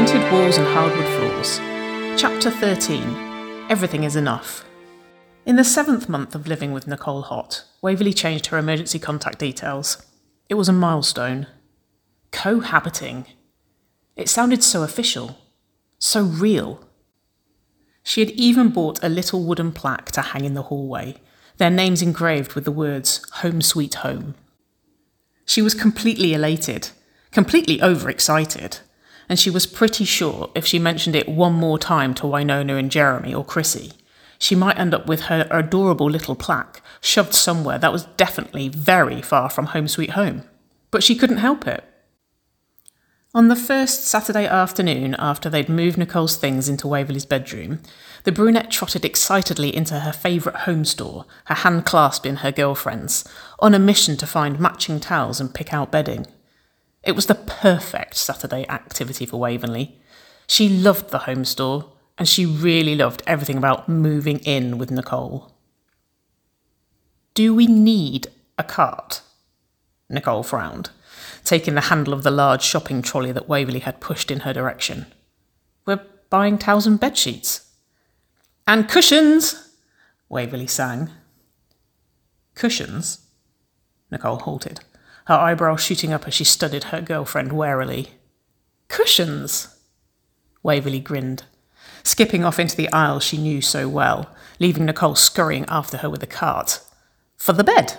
Painted Walls and Hardwood Floors. Chapter 13 Everything is Enough. In the seventh month of living with Nicole Haught, Waverley changed her emergency contact details. It was a milestone. Cohabiting. It sounded so official, so real. She had even bought a little wooden plaque to hang in the hallway, their names engraved with the words Home Sweet Home. She was completely elated, completely overexcited and she was pretty sure if she mentioned it one more time to Wynonna and Jeremy or Chrissy, she might end up with her adorable little plaque shoved somewhere that was definitely very far from home sweet home. But she couldn't help it. On the first Saturday afternoon after they'd moved Nicole's things into Waverley's bedroom, the brunette trotted excitedly into her favourite home store, her hand clasped in her girlfriend's, on a mission to find matching towels and pick out bedding. It was the perfect Saturday activity for Waverley. She loved the home store, and she really loved everything about moving in with Nicole. Do we need a cart? Nicole frowned, taking the handle of the large shopping trolley that Waverley had pushed in her direction. We're buying towels and bed sheets. And cushions, Waverley sang. Cushions? Nicole halted her eyebrows shooting up as she studied her girlfriend warily. Cushions! Waverley grinned, skipping off into the aisle she knew so well, leaving Nicole scurrying after her with the cart. For the bed.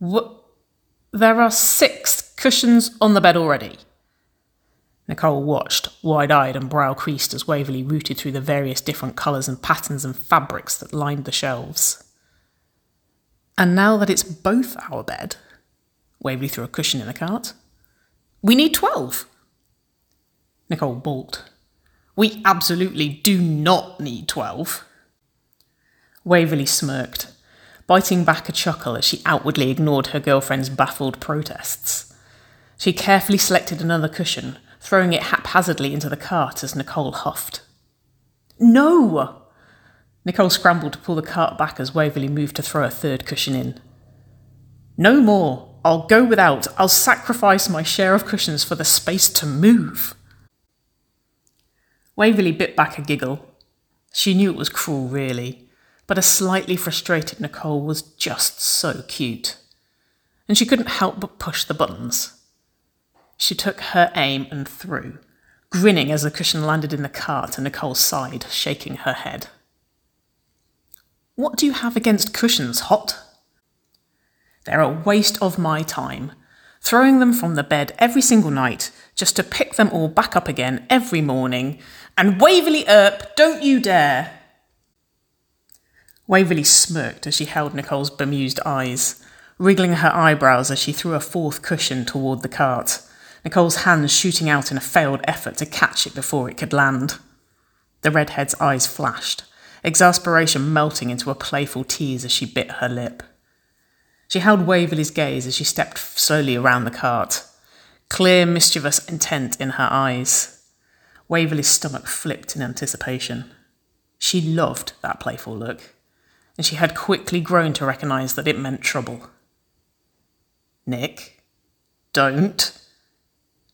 What? There are six cushions on the bed already. Nicole watched, wide eyed and brow creased, as Waverley rooted through the various different colours and patterns and fabrics that lined the shelves. And now that it's both our bed, Waverley threw a cushion in the cart. We need 12. Nicole balked. We absolutely do not need 12. Waverley smirked, biting back a chuckle as she outwardly ignored her girlfriend's baffled protests. She carefully selected another cushion, throwing it haphazardly into the cart as Nicole huffed. No! Nicole scrambled to pull the cart back as Waverley moved to throw a third cushion in. No more, I'll go without. I'll sacrifice my share of cushions for the space to move. Waverley bit back a giggle. She knew it was cruel, really, but a slightly frustrated Nicole was just so cute. And she couldn't help but push the buttons. She took her aim and threw, grinning as the cushion landed in the cart and Nicole sighed, shaking her head. What do you have against cushions, Haught? They're a waste of my time. Throwing them from the bed every single night just to pick them all back up again every morning. And Waverley Earp, don't you dare! Waverley smirked as she held Nicole's bemused eyes, wriggling her eyebrows as she threw a fourth cushion toward the cart, Nicole's hands shooting out in a failed effort to catch it before it could land. The redhead's eyes flashed, exasperation melting into a playful tease as she bit her lip. She held Waverley's gaze as she stepped slowly around the cart, clear, mischievous intent in her eyes. Waverley's stomach flipped in anticipation. She loved that playful look, and she had quickly grown to recognize that it meant trouble. Nick, don't.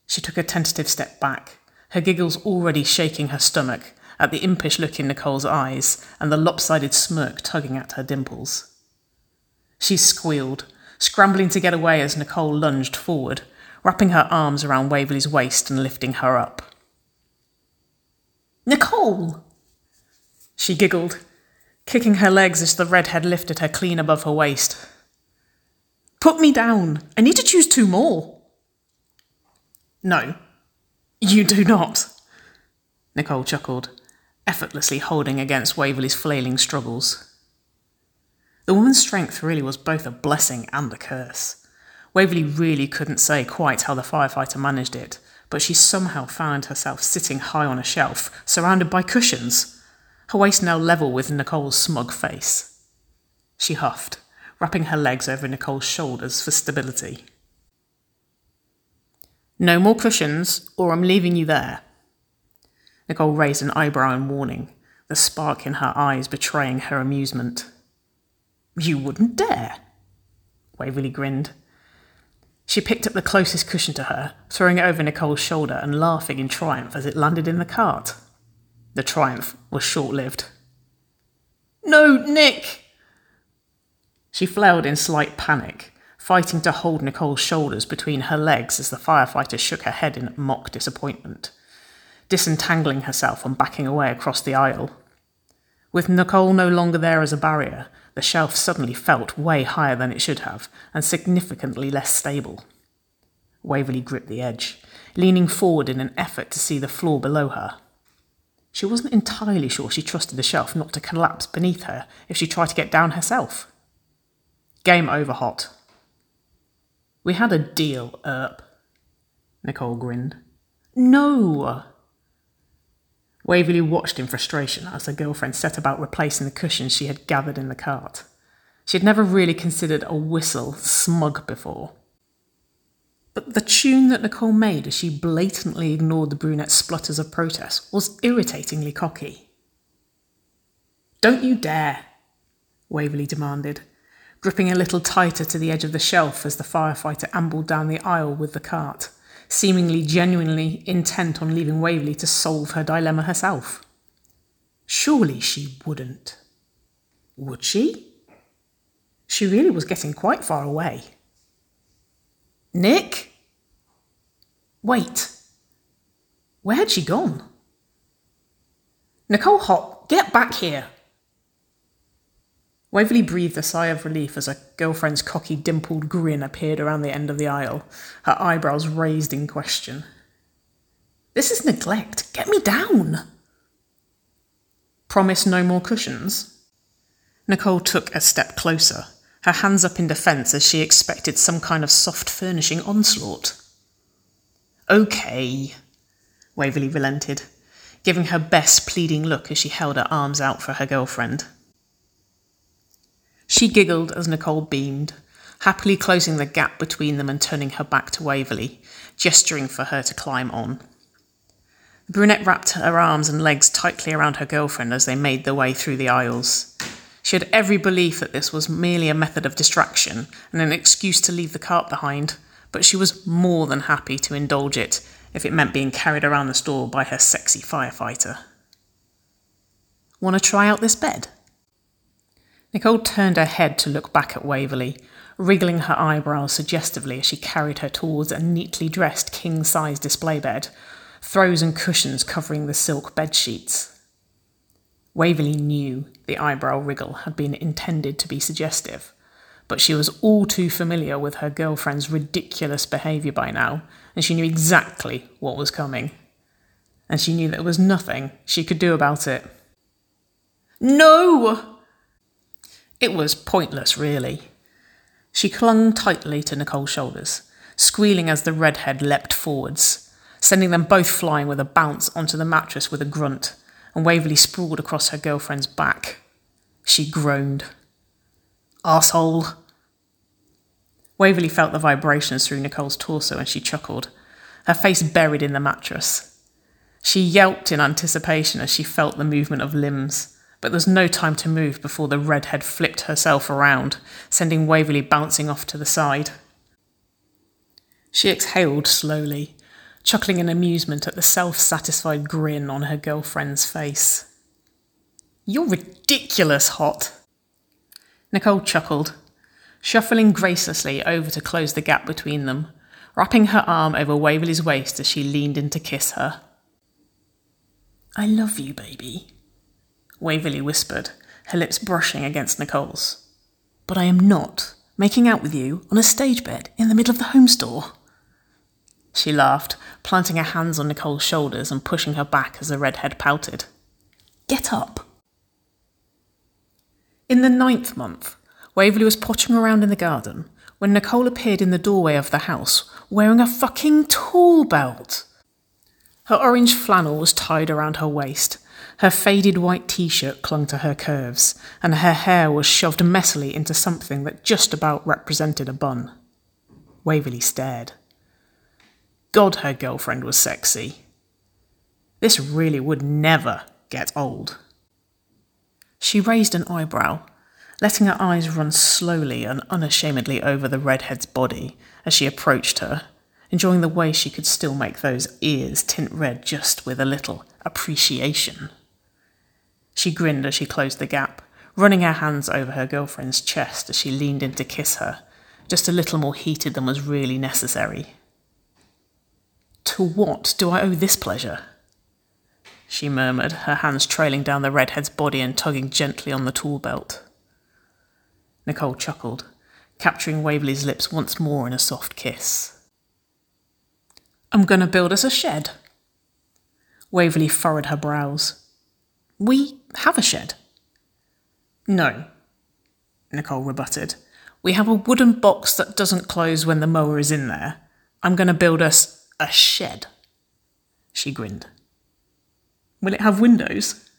She took a tentative step back, her giggles already shaking her stomach at the impish look in Nicole's eyes and the lopsided smirk tugging at her dimples. She squealed, scrambling to get away as Nicole lunged forward, wrapping her arms around Waverley's waist and lifting her up. Nicole! She giggled, kicking her legs as the redhead lifted her clean above her waist. Put me down. I need to choose two more. No, you do not. Nicole chuckled, effortlessly holding against Waverley's flailing struggles. The woman's strength really was both a blessing and a curse. Waverley really couldn't say quite how the firefighter managed it, but she somehow found herself sitting high on a shelf, surrounded by cushions, her waist now level with Nicole's smug face. She huffed, wrapping her legs over Nicole's shoulders for stability. No more cushions, or I'm leaving you there. Nicole raised an eyebrow in warning, the spark in her eyes betraying her amusement. You wouldn't dare. Waverley grinned. She picked up the closest cushion to her, throwing it over Nicole's shoulder and laughing in triumph as it landed in the cart. The triumph was short lived. No, Nick! She flailed in slight panic, fighting to hold Nicole's shoulders between her legs as the firefighter shook her head in mock disappointment, disentangling herself and backing away across the aisle. With Nicole no longer there as a barrier, the shelf suddenly felt way higher than it should have and significantly less stable. Waverley gripped the edge, leaning forward in an effort to see the floor below her. She wasn't entirely sure she trusted the shelf not to collapse beneath her if she tried to get down herself. Game over, Haught. We had a deal, Earp. Nicole grinned. No! Waverley watched in frustration as her girlfriend set about replacing the cushions she had gathered in the cart. She had never really considered a whistle smug before. But the tune that Nicole made as she blatantly ignored the brunette's splutters of protest was irritatingly cocky. Don't you dare, Waverley demanded, gripping a little tighter to the edge of the shelf as the firefighter ambled down the aisle with the cart seemingly genuinely intent on leaving Waverley to solve her dilemma herself. Surely she wouldn't. Would she? She really was getting quite far away. Nick? Wait. Where had she gone? Nicole Haught, get back here, Waverley breathed a sigh of relief as her girlfriend's cocky, dimpled grin appeared around the end of the aisle, her eyebrows raised in question. This is neglect. Get me down. Promise no more cushions? Nicole took a step closer, her hands up in defence as she expected some kind of soft furnishing onslaught. Okay, Waverley relented, giving her best pleading look as she held her arms out for her girlfriend. She giggled as Nicole beamed, happily closing the gap between them and turning her back to Waverley, gesturing for her to climb on. The brunette wrapped her arms and legs tightly around her girlfriend as they made their way through the aisles. She had every belief that this was merely a method of distraction and an excuse to leave the cart behind, but she was more than happy to indulge it if it meant being carried around the store by her sexy firefighter. Want to try out this bed? Nicole turned her head to look back at Waverley, wriggling her eyebrows suggestively as she carried her towards a neatly dressed king size display bed, throws and cushions covering the silk bed sheets. Waverley knew the eyebrow wriggle had been intended to be suggestive, but she was all too familiar with her girlfriend's ridiculous behaviour by now, and she knew exactly what was coming. And she knew that there was nothing she could do about it. No! It was pointless, really. She clung tightly to Nicole's shoulders, squealing as the redhead leapt forwards, sending them both flying with a bounce onto the mattress with a grunt, and Waverley sprawled across her girlfriend's back. She groaned. Asshole! Waverley felt the vibrations through Nicole's torso and she chuckled, her face buried in the mattress. She yelped in anticipation as she felt the movement of limbs but there was no time to move before the redhead flipped herself around, sending Waverley bouncing off to the side. She exhaled slowly, chuckling in amusement at the self satisfied grin on her girlfriend's face. You're ridiculous, Haught. Nicole chuckled, shuffling gracelessly over to close the gap between them, wrapping her arm over Waverley's waist as she leaned in to kiss her. I love you, baby, Waverley whispered, her lips brushing against Nicole's. But I am not making out with you on a stage bed in the middle of the home store. She laughed, planting her hands on Nicole's shoulders and pushing her back as the redhead pouted. Get up. In the ninth month, Waverley was pottering around in the garden when Nicole appeared in the doorway of the house wearing a fucking tool belt. Her orange flannel was tied around her waist, her faded white t shirt clung to her curves, and her hair was shoved messily into something that just about represented a bun. Waverley stared. God, her girlfriend was sexy. This really would never get old. She raised an eyebrow, letting her eyes run slowly and unashamedly over the redhead's body as she approached her, enjoying the way she could still make those ears tint red just with a little appreciation. She grinned as she closed the gap, running her hands over her girlfriend's chest as she leaned in to kiss her, just a little more heated than was really necessary. To what do I owe this pleasure? She murmured, her hands trailing down the redhead's body and tugging gently on the tool belt. Nicole chuckled, capturing Waverley's lips once more in a soft kiss. I'm going to build us a shed. Waverley furrowed her brows. We have a shed. No, Nicole rebutted. We have a wooden box that doesn't close when the mower is in there. I'm going to build us a shed. She grinned. Will it have windows?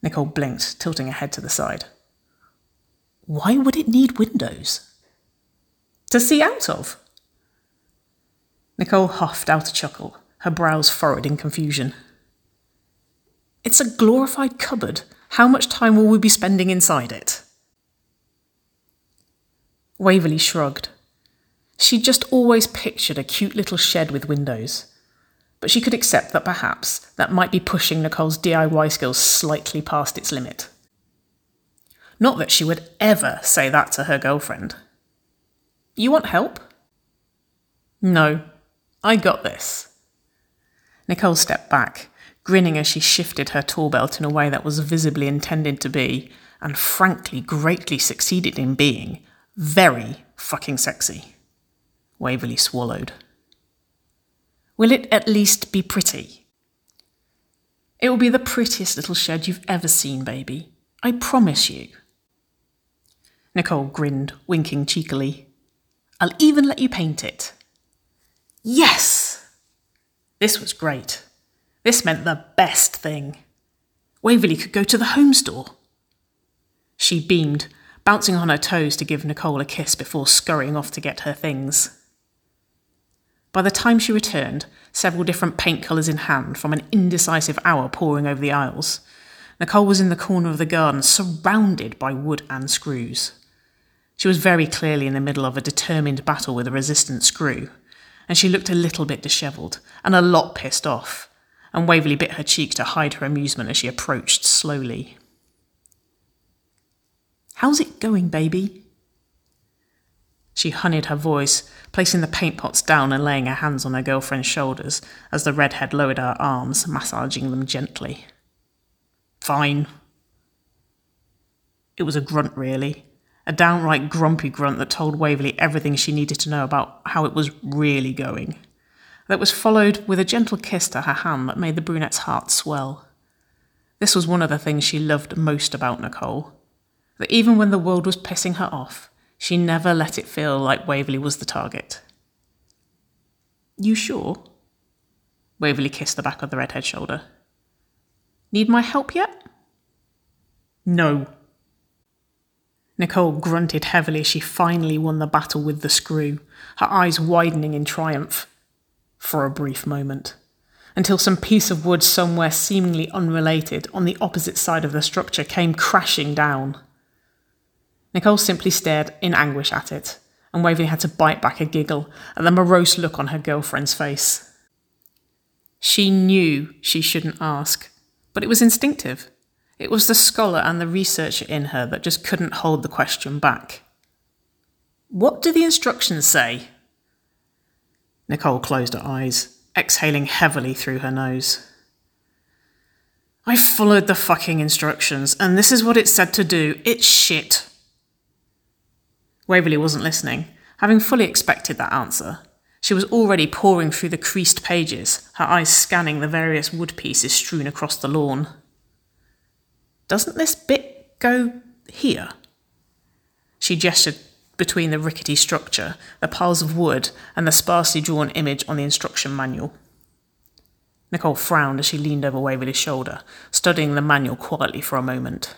Nicole blinked, tilting her head to the side. Why would it need windows? To see out of? Nicole huffed out a chuckle, her brows furrowed in confusion. It's a glorified cupboard. How much time will we be spending inside it? Waverley shrugged. She'd just always pictured a cute little shed with windows, but she could accept that perhaps that might be pushing Nicole's DIY skills slightly past its limit. Not that she would ever say that to her girlfriend. You want help? No, I got this. Nicole stepped back, grinning as she shifted her tool belt in a way that was visibly intended to be, and frankly greatly succeeded in being, very fucking sexy. Waverley swallowed. Will it at least be pretty? It will be the prettiest little shed you've ever seen, baby. I promise you. Nicole grinned, winking cheekily. I'll even let you paint it. Yes! This was great. This meant the best thing. Waverley could go to the home store. She beamed, bouncing on her toes to give Nicole a kiss before scurrying off to get her things. By the time she returned, several different paint colours in hand from an indecisive hour pouring over the aisles, Nicole was in the corner of the garden surrounded by wood and screws. She was very clearly in the middle of a determined battle with a resistant screw, and she looked a little bit dishevelled and a lot pissed off and Waverley bit her cheek to hide her amusement as she approached slowly. How's it going, baby? She honeyed her voice, placing the paint pots down and laying her hands on her girlfriend's shoulders as the redhead lowered her arms, massaging them gently. Fine. It was a grunt, really. A downright grumpy grunt that told Waverley everything she needed to know about how it was really going that was followed with a gentle kiss to her hand that made the brunette's heart swell. This was one of the things she loved most about Nicole. That even when the world was pissing her off, she never let it feel like Waverley was the target. You sure? Waverley kissed the back of the redhead's shoulder. Need my help yet? No. Nicole grunted heavily as she finally won the battle with the screw, her eyes widening in triumph for a brief moment, until some piece of wood somewhere seemingly unrelated on the opposite side of the structure came crashing down. Nicole simply stared in anguish at it, and Waverley had to bite back a giggle at the morose look on her girlfriend's face. She knew she shouldn't ask, but it was instinctive. It was the scholar and the researcher in her that just couldn't hold the question back. What do the instructions say? Nicole closed her eyes, exhaling heavily through her nose. I followed the fucking instructions, and this is what it said to do. It's shit. Waverley wasn't listening, having fully expected that answer. She was already poring through the creased pages, her eyes scanning the various wood pieces strewn across the lawn. Doesn't this bit go here? She gestured between the rickety structure, the piles of wood, and the sparsely drawn image on the instruction manual. Nicole frowned as she leaned over Waverley's shoulder, studying the manual quietly for a moment.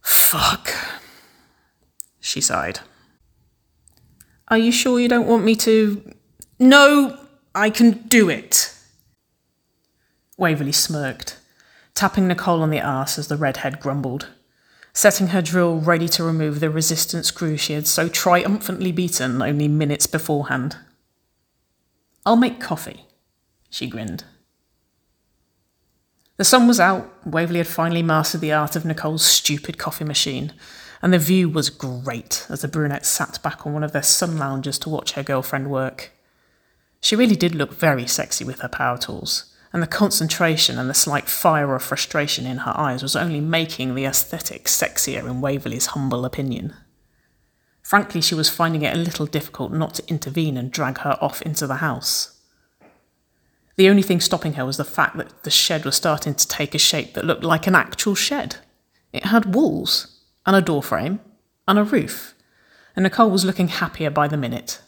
Fuck, she sighed. Are you sure you don't want me to? No, I can do it. Waverley smirked, tapping Nicole on the arse as the redhead grumbled. Setting her drill ready to remove the resistant screw she had so triumphantly beaten only minutes beforehand. I'll make coffee, she grinned. The sun was out, Waverley had finally mastered the art of Nicole's stupid coffee machine, and the view was great as the brunette sat back on one of their sun lounges to watch her girlfriend work. She really did look very sexy with her power tools, and the concentration and the slight fire of frustration in her eyes was only making the aesthetic sexier in Waverley's humble opinion. Frankly, she was finding it a little difficult not to intervene and drag her off into the house. The only thing stopping her was the fact that the shed was starting to take a shape that looked like an actual shed. It had walls, and a door frame, and a roof, and Nicole was looking happier by the minute.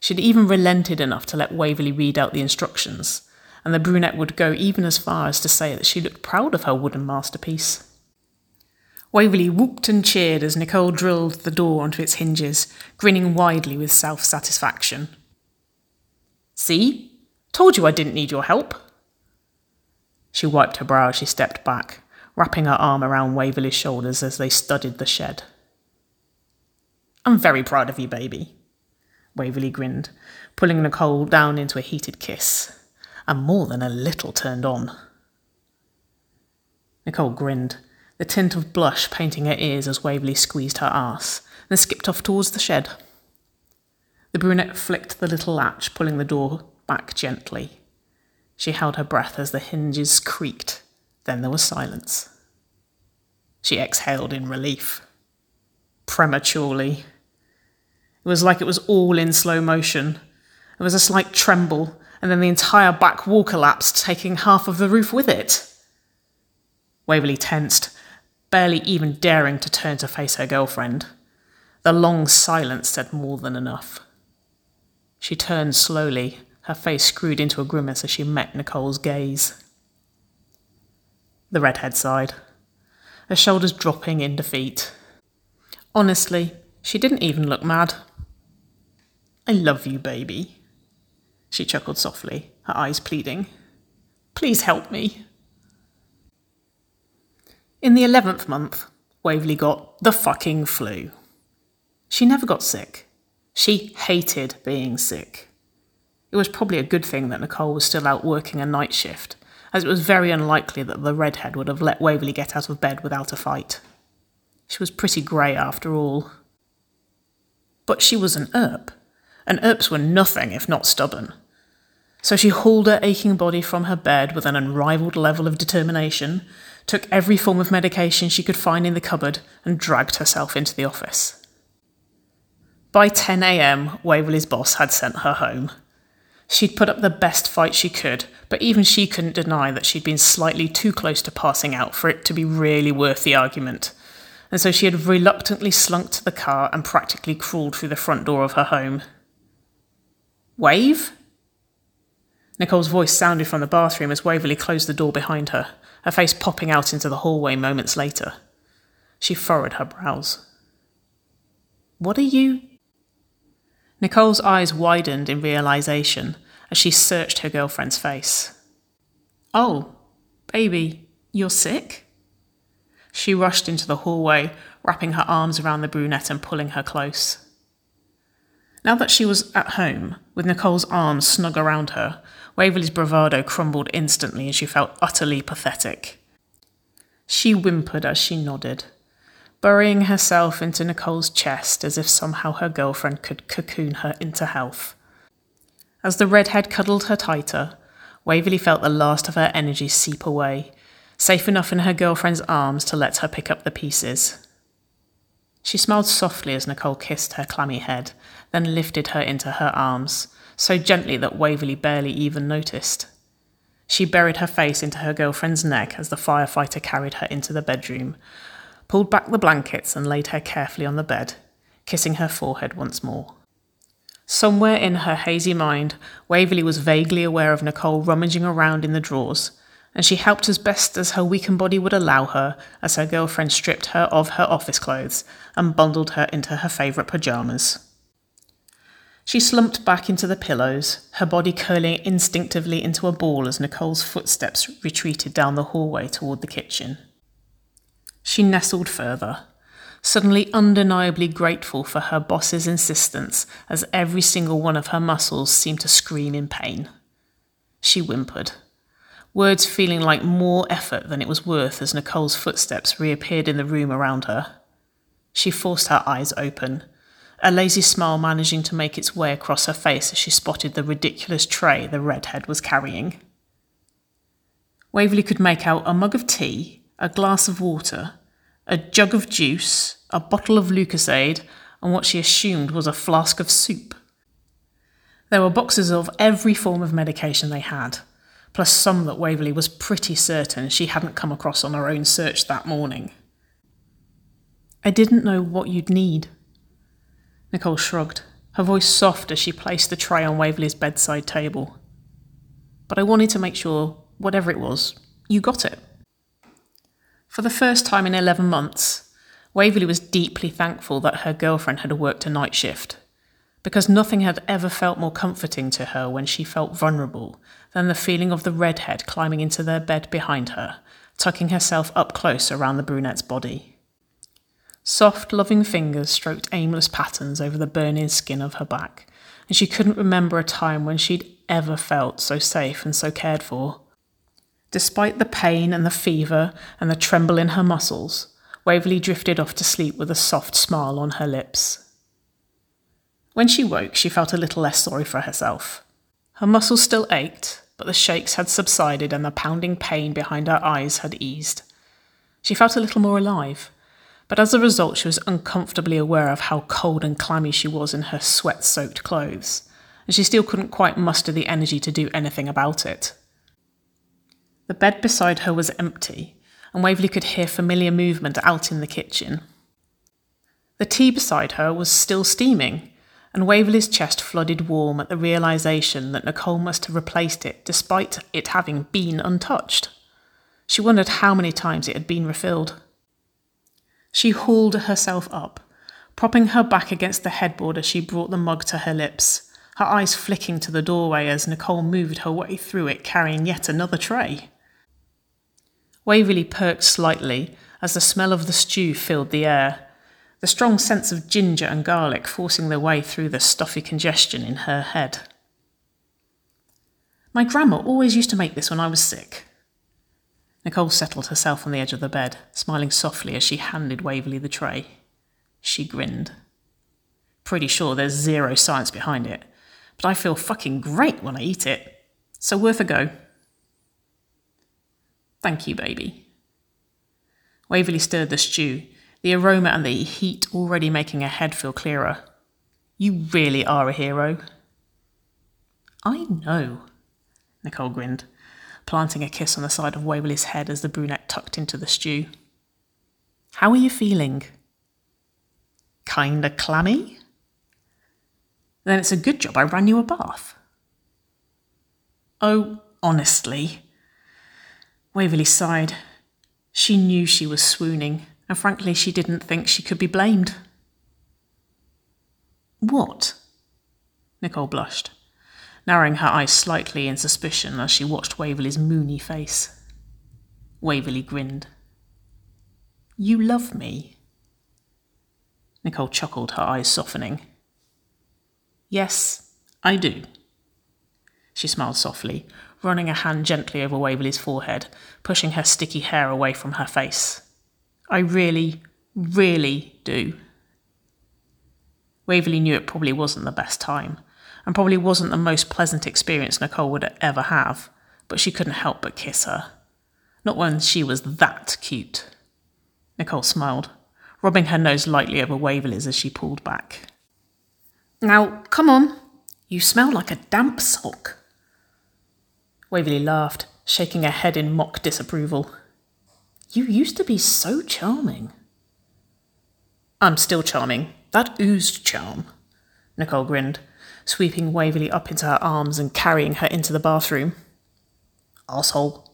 She'd even relented enough to let Waverley read out the instructions, and the brunette would go even as far as to say that she looked proud of her wooden masterpiece. Waverley whooped and cheered as Nicole drilled the door onto its hinges, grinning widely with self satisfaction. See? Told you I didn't need your help. She wiped her brow as she stepped back, wrapping her arm around Waverley's shoulders as they studied the shed. I'm very proud of you, baby. Waverley grinned, pulling Nicole down into a heated kiss, and more than a little turned on. Nicole grinned, the tint of blush painting her ears as Waverley squeezed her ass, then skipped off towards the shed. The brunette flicked the little latch, pulling the door back gently. She held her breath as the hinges creaked. Then there was silence. She exhaled in relief. Prematurely. It was like it was all in slow motion. There was a slight tremble, and then the entire back wall collapsed, taking half of the roof with it. Waverley tensed, barely even daring to turn to face her girlfriend. The long silence said more than enough. She turned slowly, her face screwed into a grimace as she met Nicole's gaze. The redhead sighed, her shoulders dropping in defeat. Honestly, she didn't even look mad. I love you, baby. She chuckled softly, her eyes pleading. Please help me. In the eleventh month, Waverley got the fucking flu. She never got sick. She hated being sick. It was probably a good thing that Nicole was still out working a night shift, as it was very unlikely that the redhead would have let Waverley get out of bed without a fight. She was pretty grey after all. But she was an Earp, and Earps were nothing if not stubborn. So she hauled her aching body from her bed with an unrivalled level of determination, took every form of medication she could find in the cupboard, and dragged herself into the office. By 10 am, Waverley's boss had sent her home. She'd put up the best fight she could, but even she couldn't deny that she'd been slightly too close to passing out for it to be really worth the argument. And so she had reluctantly slunk to the car and practically crawled through the front door of her home. Wave? Nicole's voice sounded from the bathroom as Waverley closed the door behind her, her face popping out into the hallway moments later. She furrowed her brows. What are you? Nicole's eyes widened in realization as she searched her girlfriend's face. Oh, baby, you're sick? She rushed into the hallway, wrapping her arms around the brunette and pulling her close. Now that she was at home, with Nicole's arms snug around her, Waverley's bravado crumbled instantly and she felt utterly pathetic. She whimpered as she nodded burying herself into Nicole's chest as if somehow her girlfriend could cocoon her into health. As the redhead cuddled her tighter, Waverley felt the last of her energy seep away, safe enough in her girlfriend's arms to let her pick up the pieces. She smiled softly as Nicole kissed her clammy head, then lifted her into her arms, so gently that Waverley barely even noticed. She buried her face into her girlfriend's neck as the firefighter carried her into the bedroom, pulled back the blankets and laid her carefully on the bed, kissing her forehead once more. Somewhere in her hazy mind, Waverley was vaguely aware of Nicole rummaging around in the drawers, and she helped as best as her weakened body would allow her as her girlfriend stripped her of her office clothes and bundled her into her favourite pyjamas. She slumped back into the pillows, her body curling instinctively into a ball as Nicole's footsteps retreated down the hallway toward the kitchen. She nestled further, suddenly undeniably grateful for her boss's insistence as every single one of her muscles seemed to scream in pain. She whimpered, words feeling like more effort than it was worth as Nicole's footsteps reappeared in the room around her. She forced her eyes open, a lazy smile managing to make its way across her face as she spotted the ridiculous tray the redhead was carrying. Waverley could make out a mug of tea, a glass of water, a jug of juice, a bottle of Lucozade, and what she assumed was a flask of soup. There were boxes of every form of medication they had, plus some that Waverley was pretty certain she hadn't come across on her own search that morning. I didn't know what you'd need. Nicole shrugged, her voice soft as she placed the tray on Waverley's bedside table. But I wanted to make sure, whatever it was, you got it. For the first time in 11 months, Waverley was deeply thankful that her girlfriend had worked a night shift, because nothing had ever felt more comforting to her when she felt vulnerable than the feeling of the redhead climbing into their bed behind her, tucking herself up close around the brunette's body. Soft, loving fingers stroked aimless patterns over the burning skin of her back, and she couldn't remember a time when she'd ever felt so safe and so cared for. Despite the pain and the fever and the tremble in her muscles, Waverley drifted off to sleep with a soft smile on her lips. When she woke, she felt a little less sorry for herself. Her muscles still ached, but the shakes had subsided and the pounding pain behind her eyes had eased. She felt a little more alive, but as a result, she was uncomfortably aware of how cold and clammy she was in her sweat soaked clothes, and she still couldn't quite muster the energy to do anything about it. The bed beside her was empty, and Waverley could hear familiar movement out in the kitchen. The tea beside her was still steaming, and Waverley's chest flooded warm at the realization that Nicole must have replaced it despite it having been untouched. She wondered how many times it had been refilled. She hauled herself up, propping her back against the headboard as she brought the mug to her lips, her eyes flicking to the doorway as Nicole moved her way through it carrying yet another tray. Waverley perked slightly as the smell of the stew filled the air, the strong sense of ginger and garlic forcing their way through the stuffy congestion in her head. My grandma always used to make this when I was sick. Nicole settled herself on the edge of the bed, smiling softly as she handed Waverley the tray. She grinned. Pretty sure there's zero science behind it, but I feel fucking great when I eat it, so worth a go. Thank you, baby. Waverley stirred the stew, the aroma and the heat already making her head feel clearer. You really are a hero. I know, Nicole grinned, planting a kiss on the side of Waverley's head as the brunette tucked into the stew. How are you feeling? Kinda clammy? Then it's a good job I ran you a bath. Oh, honestly, Waverley sighed. She knew she was swooning, and frankly, she didn't think she could be blamed. What? Nicole blushed, narrowing her eyes slightly in suspicion as she watched Waverley's moony face. Waverley grinned. You love me? Nicole chuckled, her eyes softening. Yes, I do. She smiled softly, running a hand gently over Waverley's forehead, pushing her sticky hair away from her face. I really, really do. Waverley knew it probably wasn't the best time, and probably wasn't the most pleasant experience Nicole would ever have, but she couldn't help but kiss her. Not when she was that cute. Nicole smiled, rubbing her nose lightly over Waverley's as she pulled back. Now, come on. You smell like a damp sock. Waverley laughed, shaking her head in mock disapproval. You used to be so charming. I'm still charming. That oozed charm. Nicole grinned, sweeping Waverley up into her arms and carrying her into the bathroom. Asshole.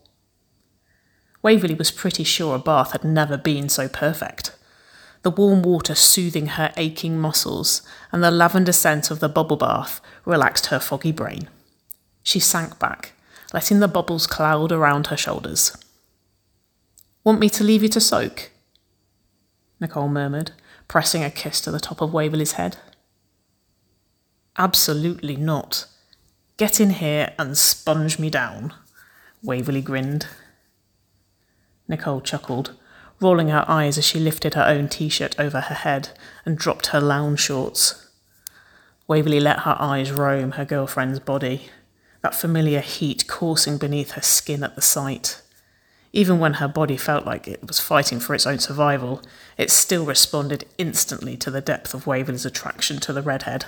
Waverley was pretty sure a bath had never been so perfect. The warm water soothing her aching muscles, and the lavender scent of the bubble bath relaxed her foggy brain. She sank back, letting the bubbles cloud around her shoulders. Want me to leave you to soak? Nicole murmured, pressing a kiss to the top of Waverley's head. Absolutely not. Get in here and sponge me down. Waverley grinned. Nicole chuckled, rolling her eyes as she lifted her own t shirt over her head and dropped her lounge shorts. Waverley let her eyes roam her girlfriend's body, that familiar heat coursing beneath her skin at the sight. Even when her body felt like it was fighting for its own survival, it still responded instantly to the depth of Waverley's attraction to the redhead.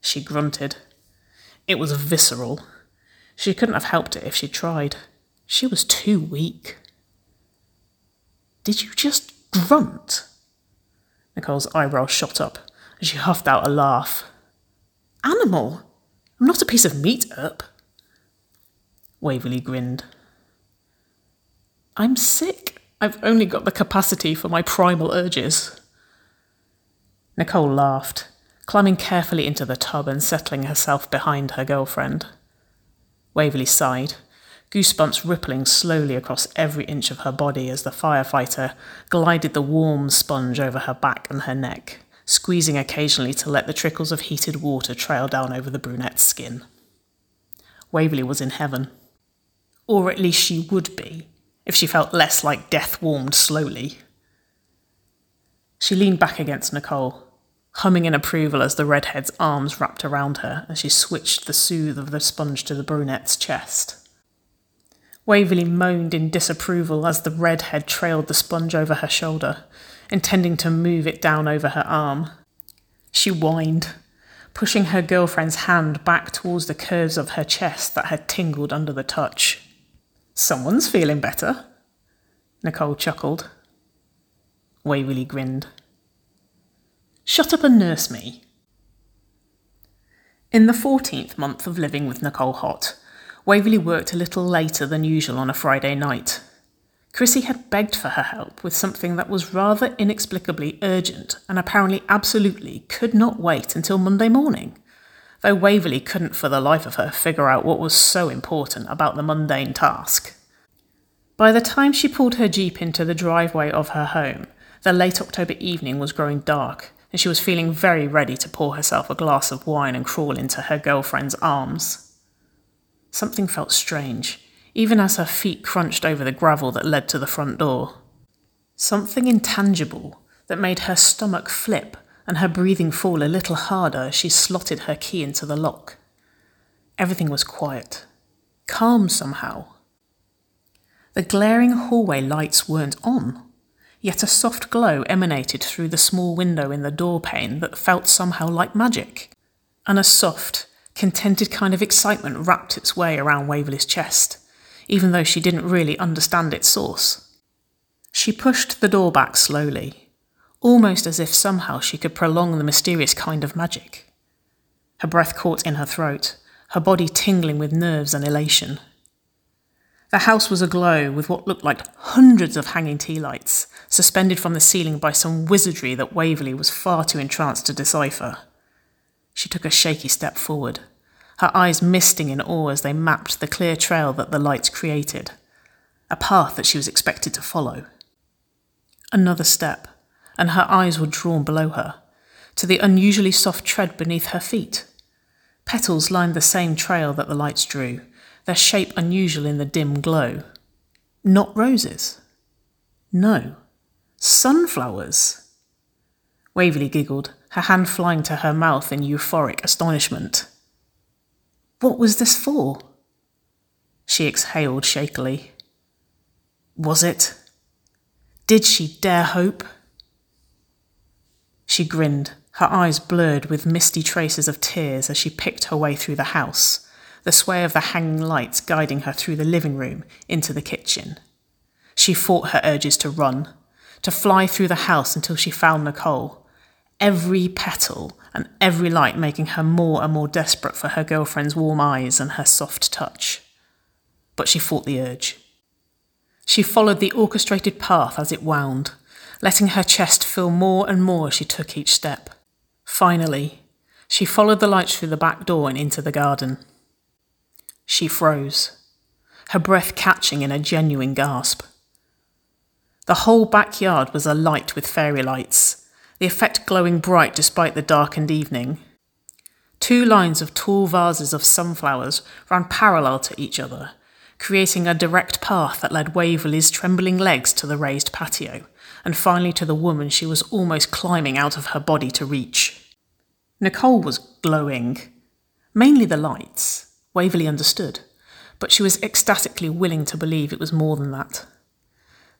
She grunted. It was visceral. She couldn't have helped it if she'd tried. She was too weak. Did you just grunt? Nicole's eyebrows shot up, and she huffed out a laugh. Animal! I'm not a piece of meat, Earp. Waverley grinned. I'm sick. I've only got the capacity for my primal urges. Nicole laughed, climbing carefully into the tub and settling herself behind her girlfriend. Waverley sighed, goosebumps rippling slowly across every inch of her body as the firefighter glided the warm sponge over her back and her neck, squeezing occasionally to let the trickles of heated water trail down over the brunette's skin. Waverley was in heaven. Or at least she would be, if she felt less like death warmed slowly. She leaned back against Nicole, humming in approval as the redhead's arms wrapped around her as she switched the soothe of the sponge to the brunette's chest. Waverley moaned in disapproval as the redhead trailed the sponge over her shoulder, intending to move it down over her arm. She whined, pushing her girlfriend's hand back towards the curves of her chest that had tingled under the touch. Someone's feeling better. Nicole chuckled. Waverley grinned. Shut up and nurse me. In the 14th month of living with Nicole Haught, Waverley worked a little later than usual on a Friday night. Chrissy had begged for her help with something that was rather inexplicably urgent and apparently absolutely could not wait until Monday morning though Waverley couldn't for the life of her figure out what was so important about the mundane task. By the time she pulled her jeep into the driveway of her home, the late October evening was growing dark, and she was feeling very ready to pour herself a glass of wine and crawl into her girlfriend's arms. Something felt strange, even as her feet crunched over the gravel that led to the front door. Something intangible that made her stomach flip and her breathing fall a little harder as she slotted her key into the lock. Everything was quiet, calm somehow. The glaring hallway lights weren't on, yet a soft glow emanated through the small window in the door pane that felt somehow like magic, and a soft, contented kind of excitement wrapped its way around Waverley's chest, even though she didn't really understand its source. She pushed the door back slowly, almost as if somehow she could prolong the mysterious kind of magic. Her breath caught in her throat, her body tingling with nerves and elation. The house was aglow with what looked like hundreds of hanging tea lights, suspended from the ceiling by some wizardry that Waverley was far too entranced to decipher. She took a shaky step forward, her eyes misting in awe as they mapped the clear trail that the lights created, a path that she was expected to follow. Another step, and her eyes were drawn below her, to the unusually soft tread beneath her feet. Petals lined the same trail that the lights drew, their shape unusual in the dim glow. Not roses. No. Sunflowers. Waverley giggled, her hand flying to her mouth in euphoric astonishment. What was this for? She exhaled shakily. Was it? Did she dare hope? She grinned, her eyes blurred with misty traces of tears as she picked her way through the house, the sway of the hanging lights guiding her through the living room into the kitchen. She fought her urges to run, to fly through the house until she found Nicole, every petal and every light making her more and more desperate for her girlfriend's warm eyes and her soft touch. But she fought the urge. She followed the orchestrated path as it wound, letting her chest fill more and more as she took each step. Finally, she followed the lights through the back door and into the garden. She froze, her breath catching in a genuine gasp. The whole backyard was alight with fairy lights, the effect glowing bright despite the darkened evening. Two lines of tall vases of sunflowers ran parallel to each other, creating a direct path that led Waverley's trembling legs to the raised patio, and finally to the woman she was almost climbing out of her body to reach. Nicole was glowing. Mainly the lights. Waverly understood, but she was ecstatically willing to believe it was more than that.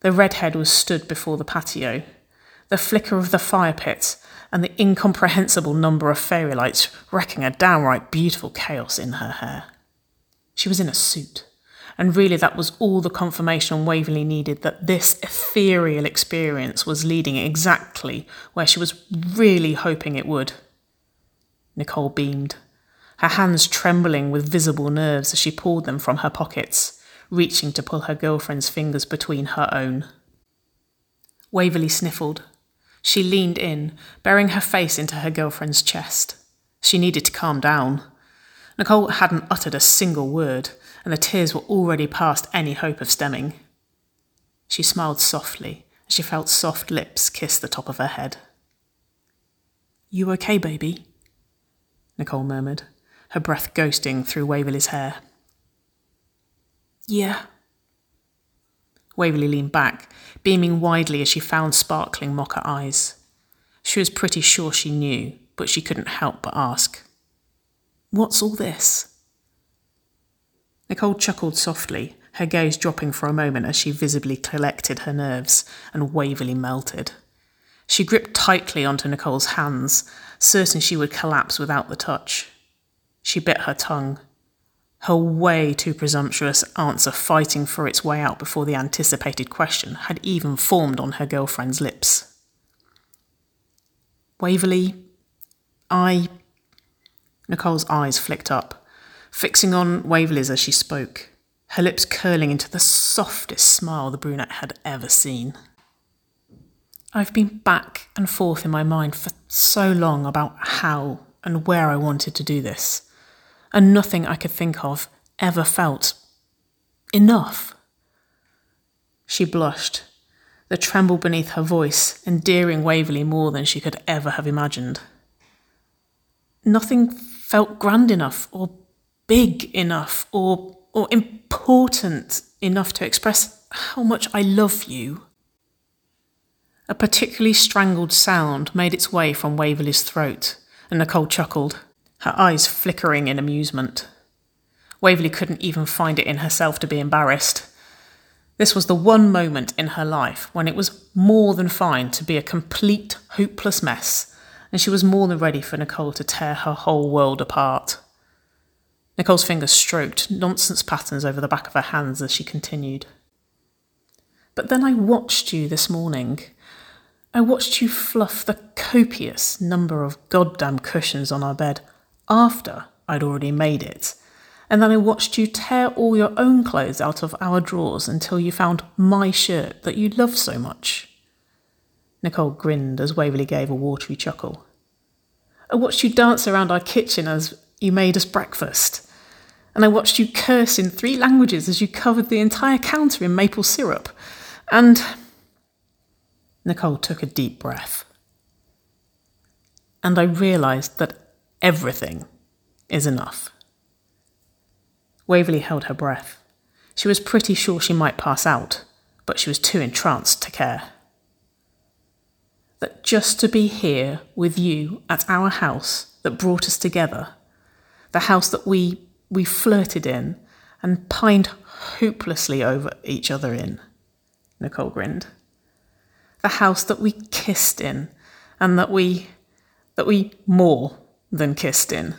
The redhead was stood before the patio, the flicker of the fire pit, and the incomprehensible number of fairy lights wrecking a downright beautiful chaos in her hair. She was in a suit, and really that was all the confirmation Waverly needed that this ethereal experience was leading exactly where she was really hoping it would. Nicole beamed, her hands trembling with visible nerves as she pulled them from her pockets, reaching to pull her girlfriend's fingers between her own. Waverly sniffled she leaned in, burying her face into her girlfriend's chest. She needed to calm down. Nicole hadn't uttered a single word, and the tears were already past any hope of stemming. She smiled softly as she felt soft lips kiss the top of her head. You okay, baby? Nicole murmured, her breath ghosting through Waverly's hair. Yeah, Waverly leaned back, beaming widely as she found sparkling mocha eyes. She was pretty sure she knew, but she couldn't help but ask. What's all this? Nicole chuckled softly, her gaze dropping for a moment as she visibly collected her nerves, and Waverly melted. She gripped tightly onto Nicole's hands, certain she would collapse without the touch. She bit her tongue, her way too presumptuous answer fighting for its way out before the anticipated question had even formed on her girlfriend's lips. Waverly, I. Nicole's eyes flicked up, fixing on Waverly's as she spoke, her lips curling into the softest smile the brunette had ever seen. I've been back and forth in my mind for so long about how and where I wanted to do this and nothing I could think of ever felt enough. She blushed, the tremble beneath her voice endearing Waverly more than she could ever have imagined. Nothing felt grand enough or big enough or or important enough to express how much I love you. A particularly strangled sound made its way from Waverly's throat, and Nicole chuckled her eyes flickering in amusement. Waverly couldn't even find it in herself to be embarrassed. This was the one moment in her life when it was more than fine to be a complete, hopeless mess, and she was more than ready for Nicole to tear her whole world apart. Nicole's fingers stroked nonsense patterns over the back of her hands as she continued. But then I watched you this morning. I watched you fluff the copious number of goddamn cushions on our bed after I'd already made it. And then I watched you tear all your own clothes out of our drawers until you found my shirt that you love so much. Nicole grinned as Waverly gave a watery chuckle. I watched you dance around our kitchen as you made us breakfast. And I watched you curse in three languages as you covered the entire counter in maple syrup. And. Nicole took a deep breath. And I realised that Everything is enough. Waverly held her breath. She was pretty sure she might pass out, but she was too entranced to care. That just to be here with you at our house that brought us together, the house that we we flirted in and pined hopelessly over each other in, Nicole grinned. The house that we kissed in and that we that we more than kissed in.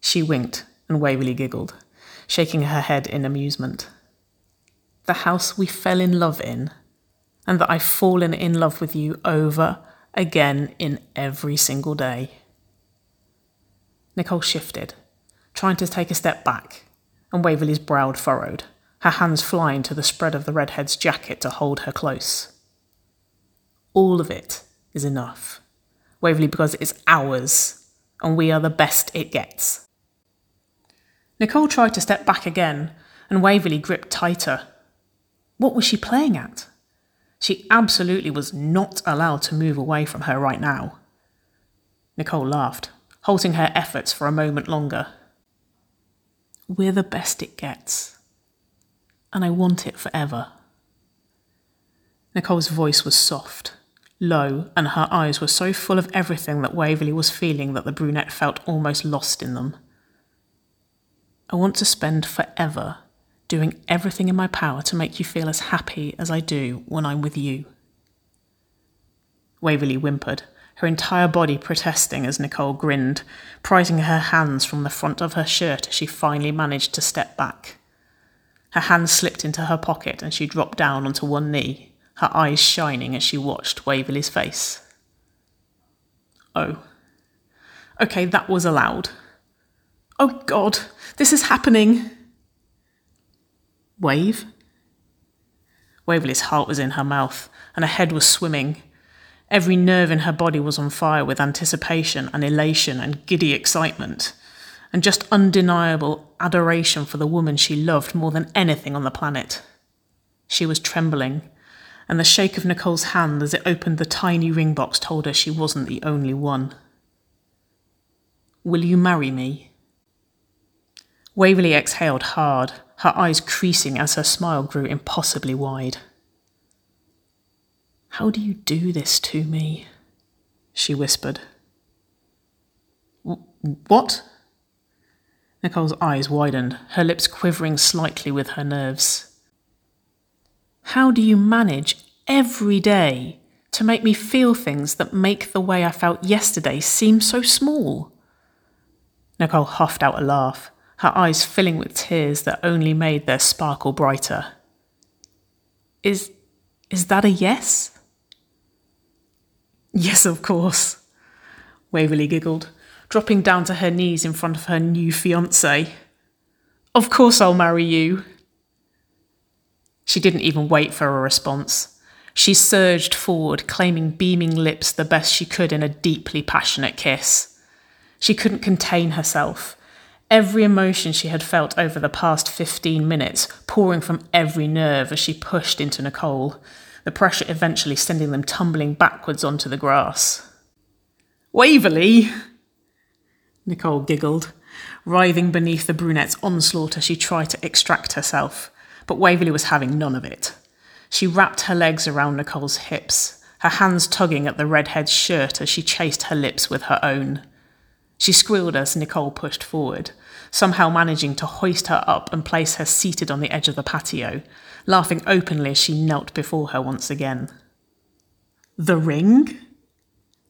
She winked, and Waverly giggled, shaking her head in amusement. The house we fell in love in, and that I've fallen in love with you over again in every single day. Nicole shifted, trying to take a step back, and Waverly's brow furrowed, her hands flying to the spread of the redhead's jacket to hold her close. All of it is enough. Waverly because it's ours and we are the best it gets. Nicole tried to step back again, and Waverly gripped tighter. What was she playing at? She absolutely was not allowed to move away from her right now. Nicole laughed, halting her efforts for a moment longer. We're the best it gets, and I want it forever. Nicole's voice was soft, low, and her eyes were so full of everything that Waverly was feeling that the brunette felt almost lost in them. I want to spend forever doing everything in my power to make you feel as happy as I do when I'm with you. Waverly whimpered, her entire body protesting as Nicole grinned, prizing her hands from the front of her shirt as she finally managed to step back. Her hands slipped into her pocket and she dropped down onto one knee, her eyes shining as she watched Waverly's face. Oh. Okay, that was allowed. Oh God, this is happening. Wave? Waverly's heart was in her mouth, and her head was swimming. Every nerve in her body was on fire with anticipation and elation and giddy excitement, and just undeniable adoration for the woman she loved more than anything on the planet. She was trembling, and the shake of Nicole's hand as it opened the tiny ring box told her she wasn't the only one. Will you marry me? Waverly exhaled hard, her eyes creasing as her smile grew impossibly wide. How do you do this to me? she whispered. What? Nicole's eyes widened, her lips quivering slightly with her nerves. How do you manage every day to make me feel things that make the way I felt yesterday seem so small? Nicole huffed out a laugh her eyes filling with tears that only made their sparkle brighter. Is. is that a yes? Yes, of course. Waverly giggled, dropping down to her knees in front of her new fiance. Of course I'll marry you. She didn't even wait for a response. She surged forward, claiming beaming lips the best she could in a deeply passionate kiss. She couldn't contain herself, every emotion she had felt over the past 15 minutes pouring from every nerve as she pushed into Nicole, the pressure eventually sending them tumbling backwards onto the grass. Waverly! Nicole giggled, writhing beneath the brunette's onslaught as she tried to extract herself, but Waverly was having none of it. She wrapped her legs around Nicole's hips, her hands tugging at the redhead's shirt as she chased her lips with her own. She squealed as Nicole pushed forward, somehow managing to hoist her up and place her seated on the edge of the patio, laughing openly as she knelt before her once again. The ring?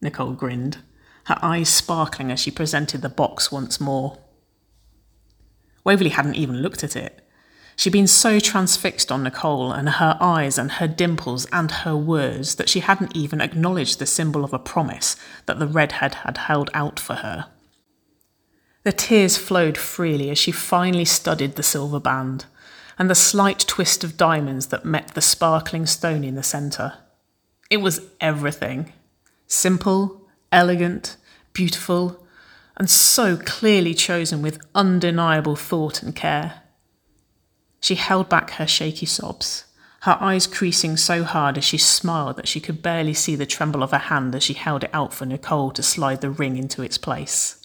Nicole grinned, her eyes sparkling as she presented the box once more. Waverly hadn't even looked at it. She'd been so transfixed on Nicole and her eyes and her dimples and her words that she hadn't even acknowledged the symbol of a promise that the redhead had held out for her. The tears flowed freely as she finally studied the silver band and the slight twist of diamonds that met the sparkling stone in the centre. It was everything simple, elegant, beautiful, and so clearly chosen with undeniable thought and care. She held back her shaky sobs, her eyes creasing so hard as she smiled that she could barely see the tremble of her hand as she held it out for Nicole to slide the ring into its place.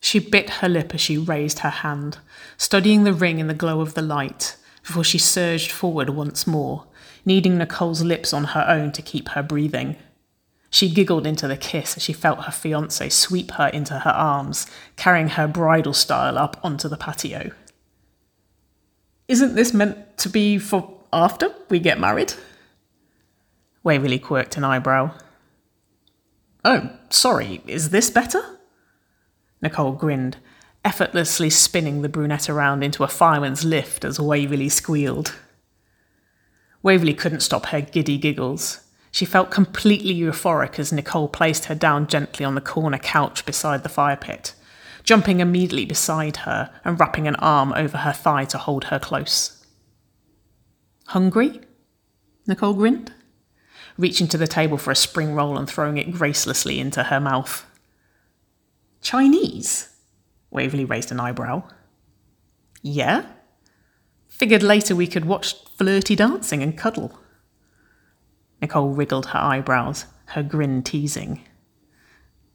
She bit her lip as she raised her hand, studying the ring in the glow of the light, before she surged forward once more, needing Nicole's lips on her own to keep her breathing. She giggled into the kiss as she felt her fiance sweep her into her arms, carrying her bridal style up onto the patio. Isn't this meant to be for after we get married? Waverly quirked an eyebrow. Oh, sorry, is this better? Nicole grinned, effortlessly spinning the brunette around into a fireman's lift as Waverly squealed. Waverly couldn't stop her giddy giggles. She felt completely euphoric as Nicole placed her down gently on the corner couch beside the fire pit, jumping immediately beside her and wrapping an arm over her thigh to hold her close. Hungry? Nicole grinned, reaching to the table for a spring roll and throwing it gracelessly into her mouth. Chinese? Waverly raised an eyebrow. Yeah? Figured later we could watch flirty dancing and cuddle. Nicole wriggled her eyebrows, her grin teasing.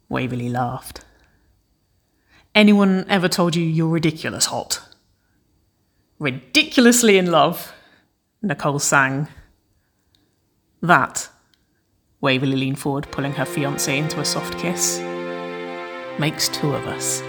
Waverly laughed. Anyone ever told you you're ridiculous hot? Ridiculously in love, Nicole sang. That, Waverly leaned forward, pulling her fiancé into a soft kiss, makes two of us.